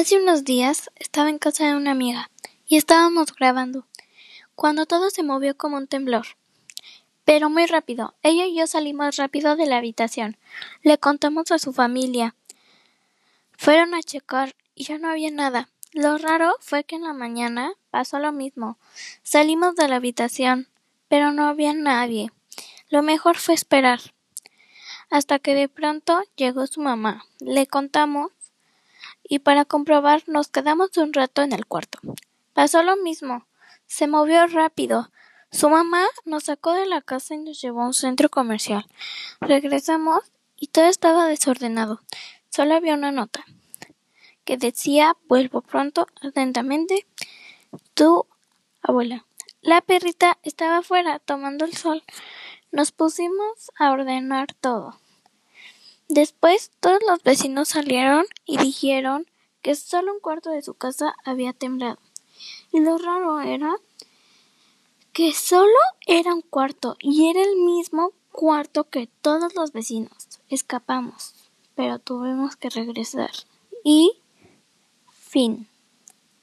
Hace unos días estaba en casa de una amiga y estábamos grabando, cuando todo se movió como un temblor. Pero muy rápido, ella y yo salimos rápido de la habitación. Le contamos a su familia. Fueron a checar y ya no había nada. Lo raro fue que en la mañana pasó lo mismo. Salimos de la habitación, pero no había nadie. Lo mejor fue esperar. Hasta que de pronto llegó su mamá. Le contamos y para comprobar nos quedamos un rato en el cuarto. Pasó lo mismo. Se movió rápido. Su mamá nos sacó de la casa y nos llevó a un centro comercial. Regresamos y todo estaba desordenado. Solo había una nota que decía vuelvo pronto, atentamente, tu abuela. La perrita estaba afuera tomando el sol. Nos pusimos a ordenar todo. Después todos los vecinos salieron y dijeron que solo un cuarto de su casa había temblado. Y lo raro era que solo era un cuarto y era el mismo cuarto que todos los vecinos. Escapamos, pero tuvimos que regresar. Y fin.